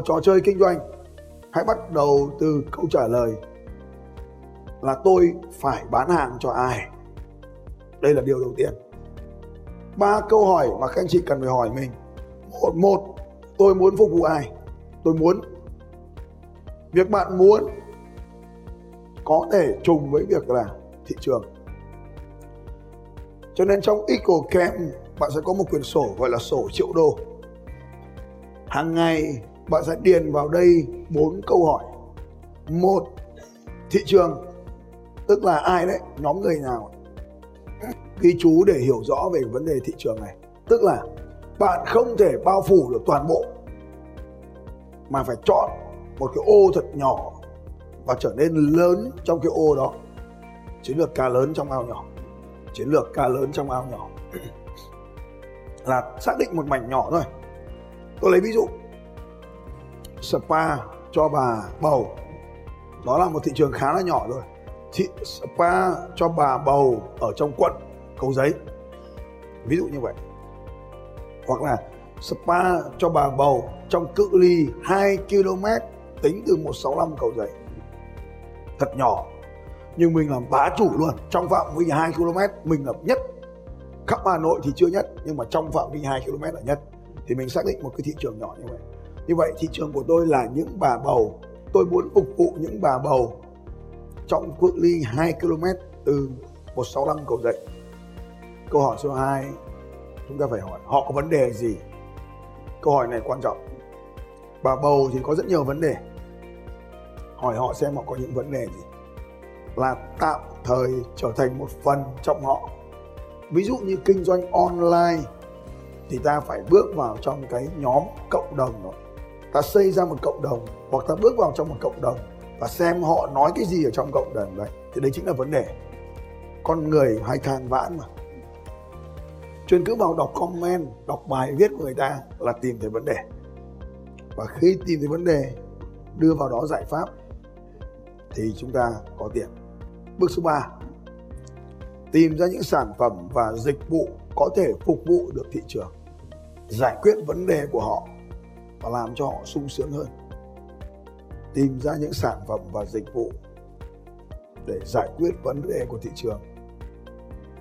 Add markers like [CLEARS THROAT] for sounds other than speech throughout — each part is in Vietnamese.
một trò chơi kinh doanh, hãy bắt đầu từ câu trả lời là tôi phải bán hàng cho ai? Đây là điều đầu tiên. Ba câu hỏi mà các anh chị cần phải hỏi mình. Một một, tôi muốn phục vụ ai? Tôi muốn. Việc bạn muốn có thể trùng với việc là thị trường. Cho nên trong Eagle Camp, bạn sẽ có một quyển sổ gọi là sổ triệu đô. Hàng ngày bạn sẽ điền vào đây bốn câu hỏi. Một, thị trường. Tức là ai đấy? Nhóm người nào? Ghi chú để hiểu rõ về vấn đề thị trường này. Tức là bạn không thể bao phủ được toàn bộ, mà phải chọn một cái ô thật nhỏ và trở nên lớn trong cái ô đó. Chiến lược cá lớn trong ao nhỏ. Chiến lược cá lớn trong ao nhỏ. [CLEARS THROAT] Là xác định một mảnh nhỏ thôi. Tôi lấy ví dụ spa cho bà bầu. Đó là một thị trường khá là nhỏ rồi thị, spa cho bà bầu ở trong quận, cầu giấy. Ví dụ như vậy. Hoặc là spa cho bà bầu trong cự ly 2 km tính từ 165 cầu giấy. Thật nhỏ. Nhưng mình làm bá chủ luôn. Trong phạm vi 2 km, mình là nhất. Khắp Hà Nội thì chưa nhất, nhưng mà trong phạm vi 2 km là nhất. Thì mình xác định một cái thị trường nhỏ như vậy như vậy thị trường của tôi là những bà bầu. Tôi muốn phục vụ những bà bầu trong cự ly 2 km từ 165 cầu dậy. Câu hỏi số 2 chúng ta phải hỏi, họ có vấn đề gì? Câu hỏi này quan trọng. Bà bầu thì có rất nhiều vấn đề. Hỏi họ xem họ có những vấn đề gì. Là tạm thời trở thành một phần trong họ. Ví dụ như kinh doanh online thì ta phải bước vào trong cái nhóm cộng đồng đó ta xây ra một cộng đồng, hoặc ta bước vào trong một cộng đồng và xem họ nói cái gì ở trong cộng đồng đấy. Thì đấy chính là vấn đề. Con người hay than vãn mà. Chuyên cứ vào đọc comment, đọc bài viết của người ta là tìm thấy vấn đề. Và khi tìm thấy vấn đề, đưa vào đó giải pháp, thì chúng ta có tiền. Bước số 3 tìm ra những sản phẩm và dịch vụ có thể phục vụ được thị trường. Giải quyết vấn đề của họ và làm cho họ sung sướng hơn. Tìm ra những sản phẩm và dịch vụ để giải quyết vấn đề của thị trường.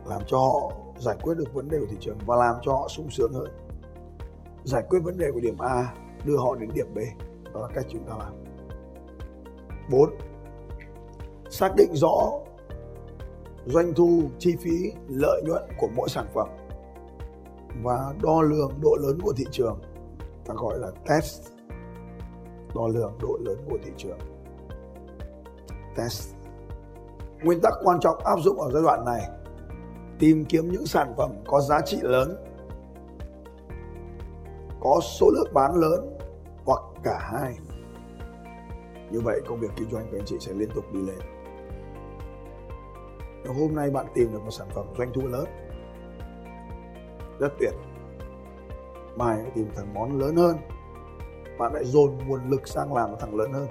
Làm cho họ giải quyết được vấn đề của thị trường và làm cho họ sung sướng hơn. Giải quyết vấn đề của điểm A, đưa họ đến điểm B. Đó là cách chúng ta làm. 4 xác định rõ doanh thu, chi phí, lợi nhuận của mỗi sản phẩm và đo lường độ lớn của thị trường ta gọi là test đo lường độ lớn của thị trường. Test. Nguyên tắc quan trọng áp dụng ở giai đoạn này, tìm kiếm những sản phẩm có giá trị lớn, có số lượng bán lớn hoặc cả hai. Như vậy công việc kinh doanh của anh chị sẽ liên tục đi lên. Nếu hôm nay bạn tìm được một sản phẩm doanh thu lớn. Rất tuyệt mai tìm thằng món lớn hơn. Bạn lại dồn nguồn lực sang làm một thằng lớn hơn.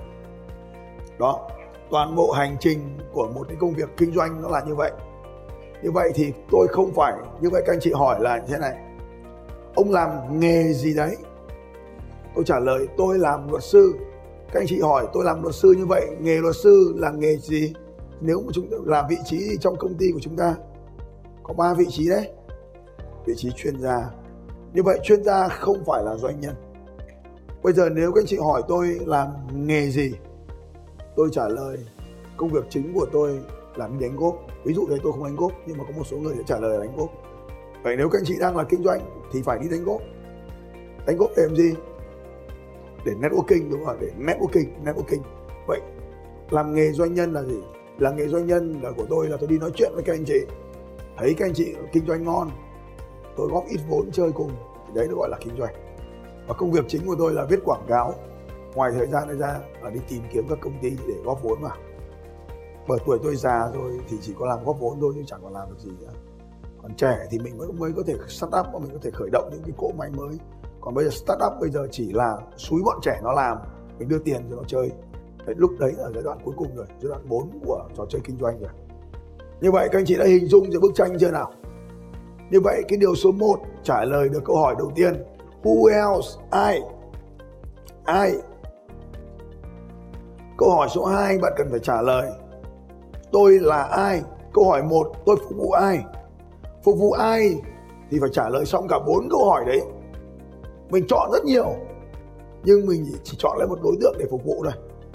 Đó, toàn bộ hành trình của một cái công việc kinh doanh nó là như vậy. Như vậy thì tôi không phải, như vậy các anh chị hỏi là như thế này. Ông làm nghề gì đấy? Tôi trả lời, tôi làm luật sư. Các anh chị hỏi, tôi làm luật sư như vậy, nghề luật sư là nghề gì? Nếu mà chúng ta làm vị trí trong công ty của chúng ta, có ba vị trí đấy. Vị trí chuyên gia như vậy chuyên gia không phải là doanh nhân. Bây giờ nếu các anh chị hỏi tôi làm nghề gì, tôi trả lời công việc chính của tôi là đi đánh gốc ví dụ đây tôi không đánh gốc nhưng mà có một số người sẽ trả lời là đánh gốc vậy nếu các anh chị đang là kinh doanh thì phải đi đánh gốc đánh gốc để làm gì? Để networking, đúng không để networking networking. Vậy làm nghề doanh nhân là gì? Làm nghề doanh nhân là của tôi là tôi đi nói chuyện với các anh chị. Thấy các anh chị kinh doanh ngon tôi góp ít vốn chơi cùng. Thì đấy nó gọi là kinh doanh. Và công việc chính của tôi là viết quảng cáo. Ngoài thời gian này ra là đi tìm kiếm các công ty để góp vốn vào bởi tuổi tôi già rồi thì chỉ có làm góp vốn thôi chứ chẳng còn làm được gì nữa. Còn trẻ thì mình mới mới có thể start up và mình có thể khởi động những cái cỗ máy mới. Còn bây giờ start up bây giờ chỉ là suối bọn trẻ nó làm mình đưa tiền cho nó chơi. Đấy, lúc đấy là giai đoạn cuối cùng rồi giai đoạn 4 của trò chơi kinh doanh rồi. Như vậy các anh chị đã hình dung được bức tranh chưa nào? Như vậy, cái điều số 1 trả lời được câu hỏi đầu tiên. Who else ai ai câu hỏi số 2 bạn cần phải trả lời. Tôi là ai? Câu hỏi 1 tôi phục vụ ai? Phục vụ ai thì phải trả lời xong cả bốn câu hỏi đấy. Mình chọn rất nhiều, nhưng mình chỉ chọn lấy một đối tượng để phục vụ thôi.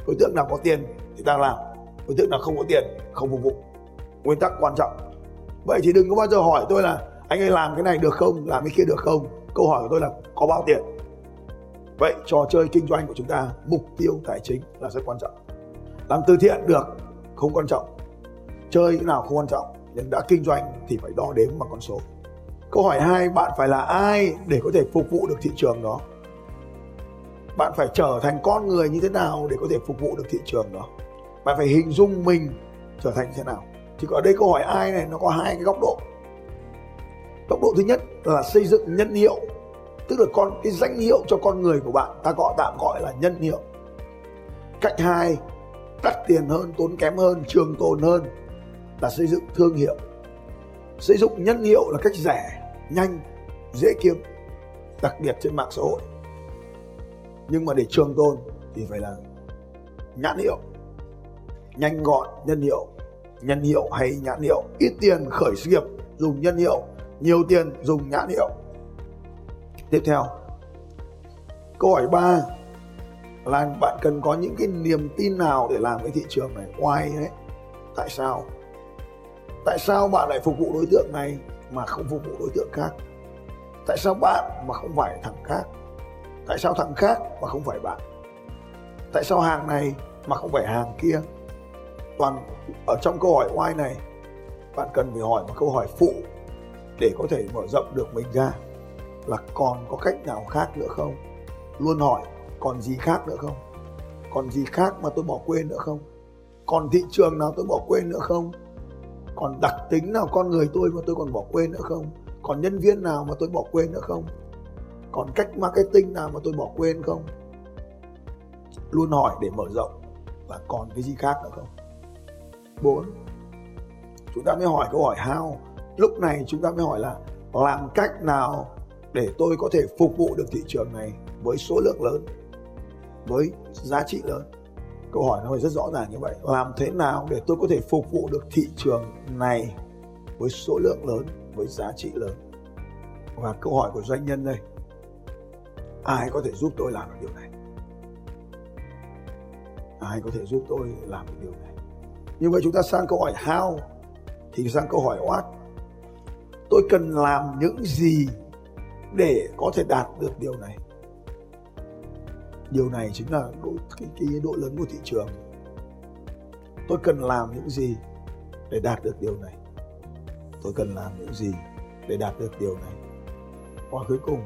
Đối tượng nào có tiền thì ta làm, đối tượng nào không có tiền, không phục vụ. Nguyên tắc quan trọng. Vậy thì đừng có bao giờ hỏi tôi là anh ấy làm cái này được không? Làm cái kia được không? Câu hỏi của tôi là có bao tiền? Vậy trò chơi kinh doanh của chúng ta, mục tiêu tài chính là rất quan trọng. Làm từ thiện được, không quan trọng. Chơi cái nào không quan trọng, nhưng đã kinh doanh thì phải đo đếm bằng con số. Câu hỏi hai, bạn phải là ai để có thể phục vụ được thị trường đó? Bạn phải trở thành con người như thế nào để có thể phục vụ được thị trường đó? Bạn phải hình dung mình trở thành như thế nào? Thì ở đây câu hỏi ai này, nó có hai cái góc độ tốc độ thứ nhất là xây dựng nhân hiệu, tức là con, cái danh hiệu cho con người của bạn, ta gọi, tạm gọi là nhân hiệu. Cách hai, đắt tiền hơn, tốn kém hơn, trường tồn hơn là xây dựng thương hiệu. Xây dựng nhân hiệu là cách rẻ, nhanh, dễ kiếm, đặc biệt trên mạng xã hội. Nhưng mà để trường tồn thì phải là nhãn hiệu. Nhanh gọn, nhân hiệu. Nhân hiệu hay nhãn hiệu. Ít tiền khởi sự nghiệp dùng nhân hiệu nhiều tiền dùng nhãn hiệu. Tiếp theo, câu hỏi 3 là bạn cần có những cái niềm tin nào để làm cái thị trường này? Why đấy? Tại sao? Tại sao bạn lại phục vụ đối tượng này mà không phục vụ đối tượng khác? Tại sao bạn mà không phải thằng khác? Tại sao thằng khác mà không phải bạn? Tại sao hàng này mà không phải hàng kia? Toàn ở trong câu hỏi why này, bạn cần phải hỏi một câu hỏi phụ để có thể mở rộng được mình ra. Là còn có cách nào khác nữa không? Luôn hỏi, còn gì khác nữa không? Còn gì khác mà tôi bỏ quên nữa không? Còn thị trường nào tôi bỏ quên nữa không? Còn đặc tính nào con người tôi mà tôi còn bỏ quên nữa không? Còn nhân viên nào mà tôi bỏ quên nữa không? Còn cách marketing nào mà tôi bỏ quên không? Luôn hỏi để mở rộng. Và còn cái gì khác nữa không? Bốn. Chúng ta mới hỏi câu hỏi how lúc này chúng ta mới hỏi là làm cách nào để tôi có thể phục vụ được thị trường này với số lượng lớn, với giá trị lớn? Câu hỏi nó phải rất rõ ràng như vậy. Làm thế nào để tôi có thể phục vụ được thị trường này với số lượng lớn, với giá trị lớn? Và câu hỏi của doanh nhân đây, ai có thể giúp tôi làm được điều này? Ai có thể giúp tôi làm được điều này? Như vậy chúng ta sang câu hỏi how thì sang câu hỏi what? Tôi cần làm những gì để có thể đạt được điều này. Điều này chính là độ, cái, cái độ lớn của thị trường. Tôi cần làm những gì để đạt được điều này. Tôi cần làm những gì để đạt được điều này. Và cuối cùng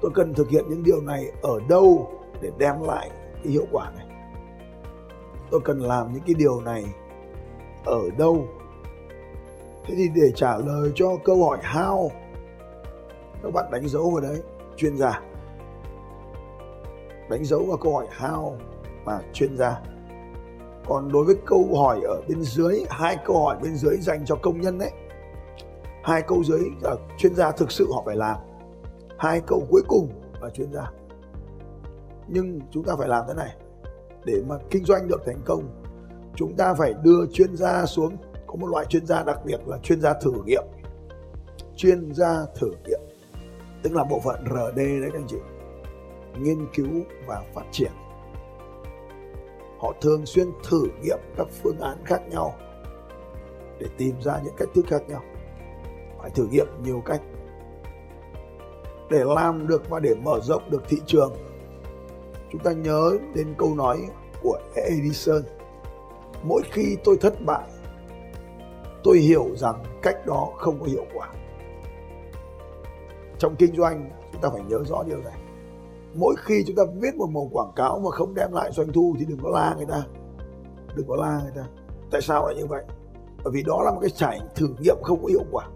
tôi cần thực hiện những điều này ở đâu để đem lại cái hiệu quả này? Tôi cần làm những cái điều này ở đâu thế thì để trả lời cho câu hỏi how, các bạn đánh dấu vào đấy, chuyên gia. Đánh dấu vào câu hỏi how và chuyên gia. Còn đối với câu hỏi ở bên dưới, hai câu hỏi bên dưới dành cho công nhân đấy hai câu dưới là chuyên gia thực sự họ phải làm. Hai câu cuối cùng là chuyên gia. Nhưng chúng ta phải làm thế này. Để mà kinh doanh được thành công, chúng ta phải đưa chuyên gia xuống có một loại chuyên gia đặc biệt là chuyên gia thử nghiệm. Chuyên gia thử nghiệm, tức là bộ phận RD đấy các anh chị. Nghiên cứu và phát triển. Họ thường xuyên thử nghiệm các phương án khác nhau để tìm ra những cách thức khác nhau. Phải thử nghiệm nhiều cách. Để làm được và để mở rộng được thị trường, chúng ta nhớ đến câu nói của Edison mỗi khi tôi thất bại tôi hiểu rằng cách đó không có hiệu quả. Trong kinh doanh, chúng ta phải nhớ rõ điều này. Mỗi khi chúng ta viết một màu quảng cáo mà không đem lại doanh thu thì đừng có la người ta. Đừng có la người ta. Tại sao lại như vậy? Bởi vì đó là một cái trải thử nghiệm không có hiệu quả.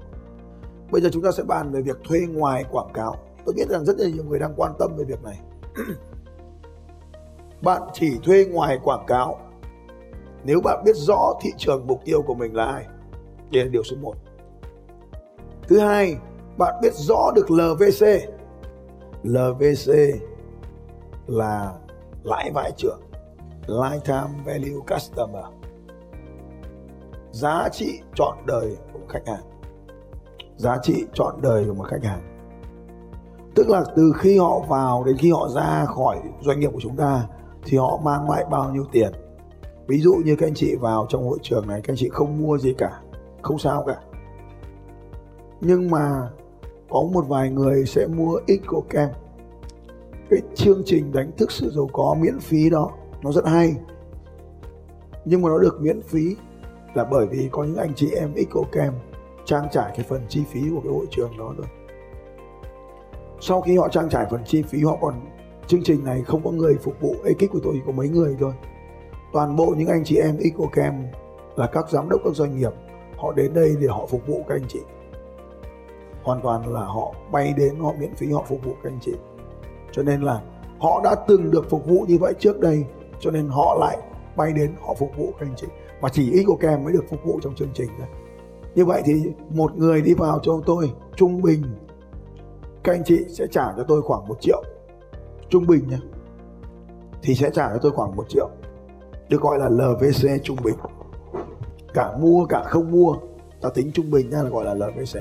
Bây giờ chúng ta sẽ bàn về việc thuê ngoài quảng cáo. Tôi biết rằng rất là nhiều người đang quan tâm về việc này. [CLEARS THROAT] Bạn chỉ thuê ngoài quảng cáo. Nếu bạn biết rõ thị trường mục tiêu của mình là ai đây là điều số 1 thứ hai, bạn biết rõ được LVC LVC là lãi vãi trưởng, Lifetime Value Customer. Giá trị trọn đời của một khách hàng. Giá trị trọn đời của một khách hàng. Tức là từ khi họ vào đến khi họ ra khỏi doanh nghiệp của chúng ta thì họ mang lại bao nhiêu tiền? Ví dụ như các anh chị vào trong hội trường này, các anh chị không mua gì cả không sao cả. Nhưng mà có một vài người sẽ mua EcoCam cái chương trình đánh thức sự giàu có miễn phí đó, nó rất hay. Nhưng mà nó được miễn phí là bởi vì có những anh chị em EcoCam trang trải cái phần chi phí của cái hội trường đó rồi sau khi họ trang trải phần chi phí, họ còn, chương trình này không có người phục vụ ekip của tôi, chỉ có mấy người thôi. Toàn bộ những anh chị em EcoCam là các giám đốc các doanh nghiệp họ đến đây để họ phục vụ các anh chị. Hoàn toàn là họ bay đến, họ miễn phí, họ phục vụ các anh chị. Cho nên là họ đã từng được phục vụ như vậy trước đây, cho nên họ lại bay đến, họ phục vụ các anh chị. Và chỉ ít của kèm mới được phục vụ trong chương trình thôi. Như vậy thì một người đi vào cho tôi trung bình, các anh chị sẽ trả cho tôi khoảng một triệu. Trung bình nhé thì sẽ trả cho tôi khoảng một triệu. Được gọi là LVC trung bình cả mua cả không mua. Ta tính trung bình ra là gọi là LVC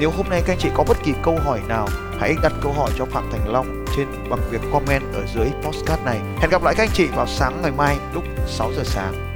nếu hôm nay các anh chị có bất kỳ câu hỏi nào, hãy đặt câu hỏi cho Phạm Thành Long trên bằng việc comment ở dưới postcard này. Hẹn gặp lại các anh chị vào sáng ngày mai lúc 6 giờ sáng.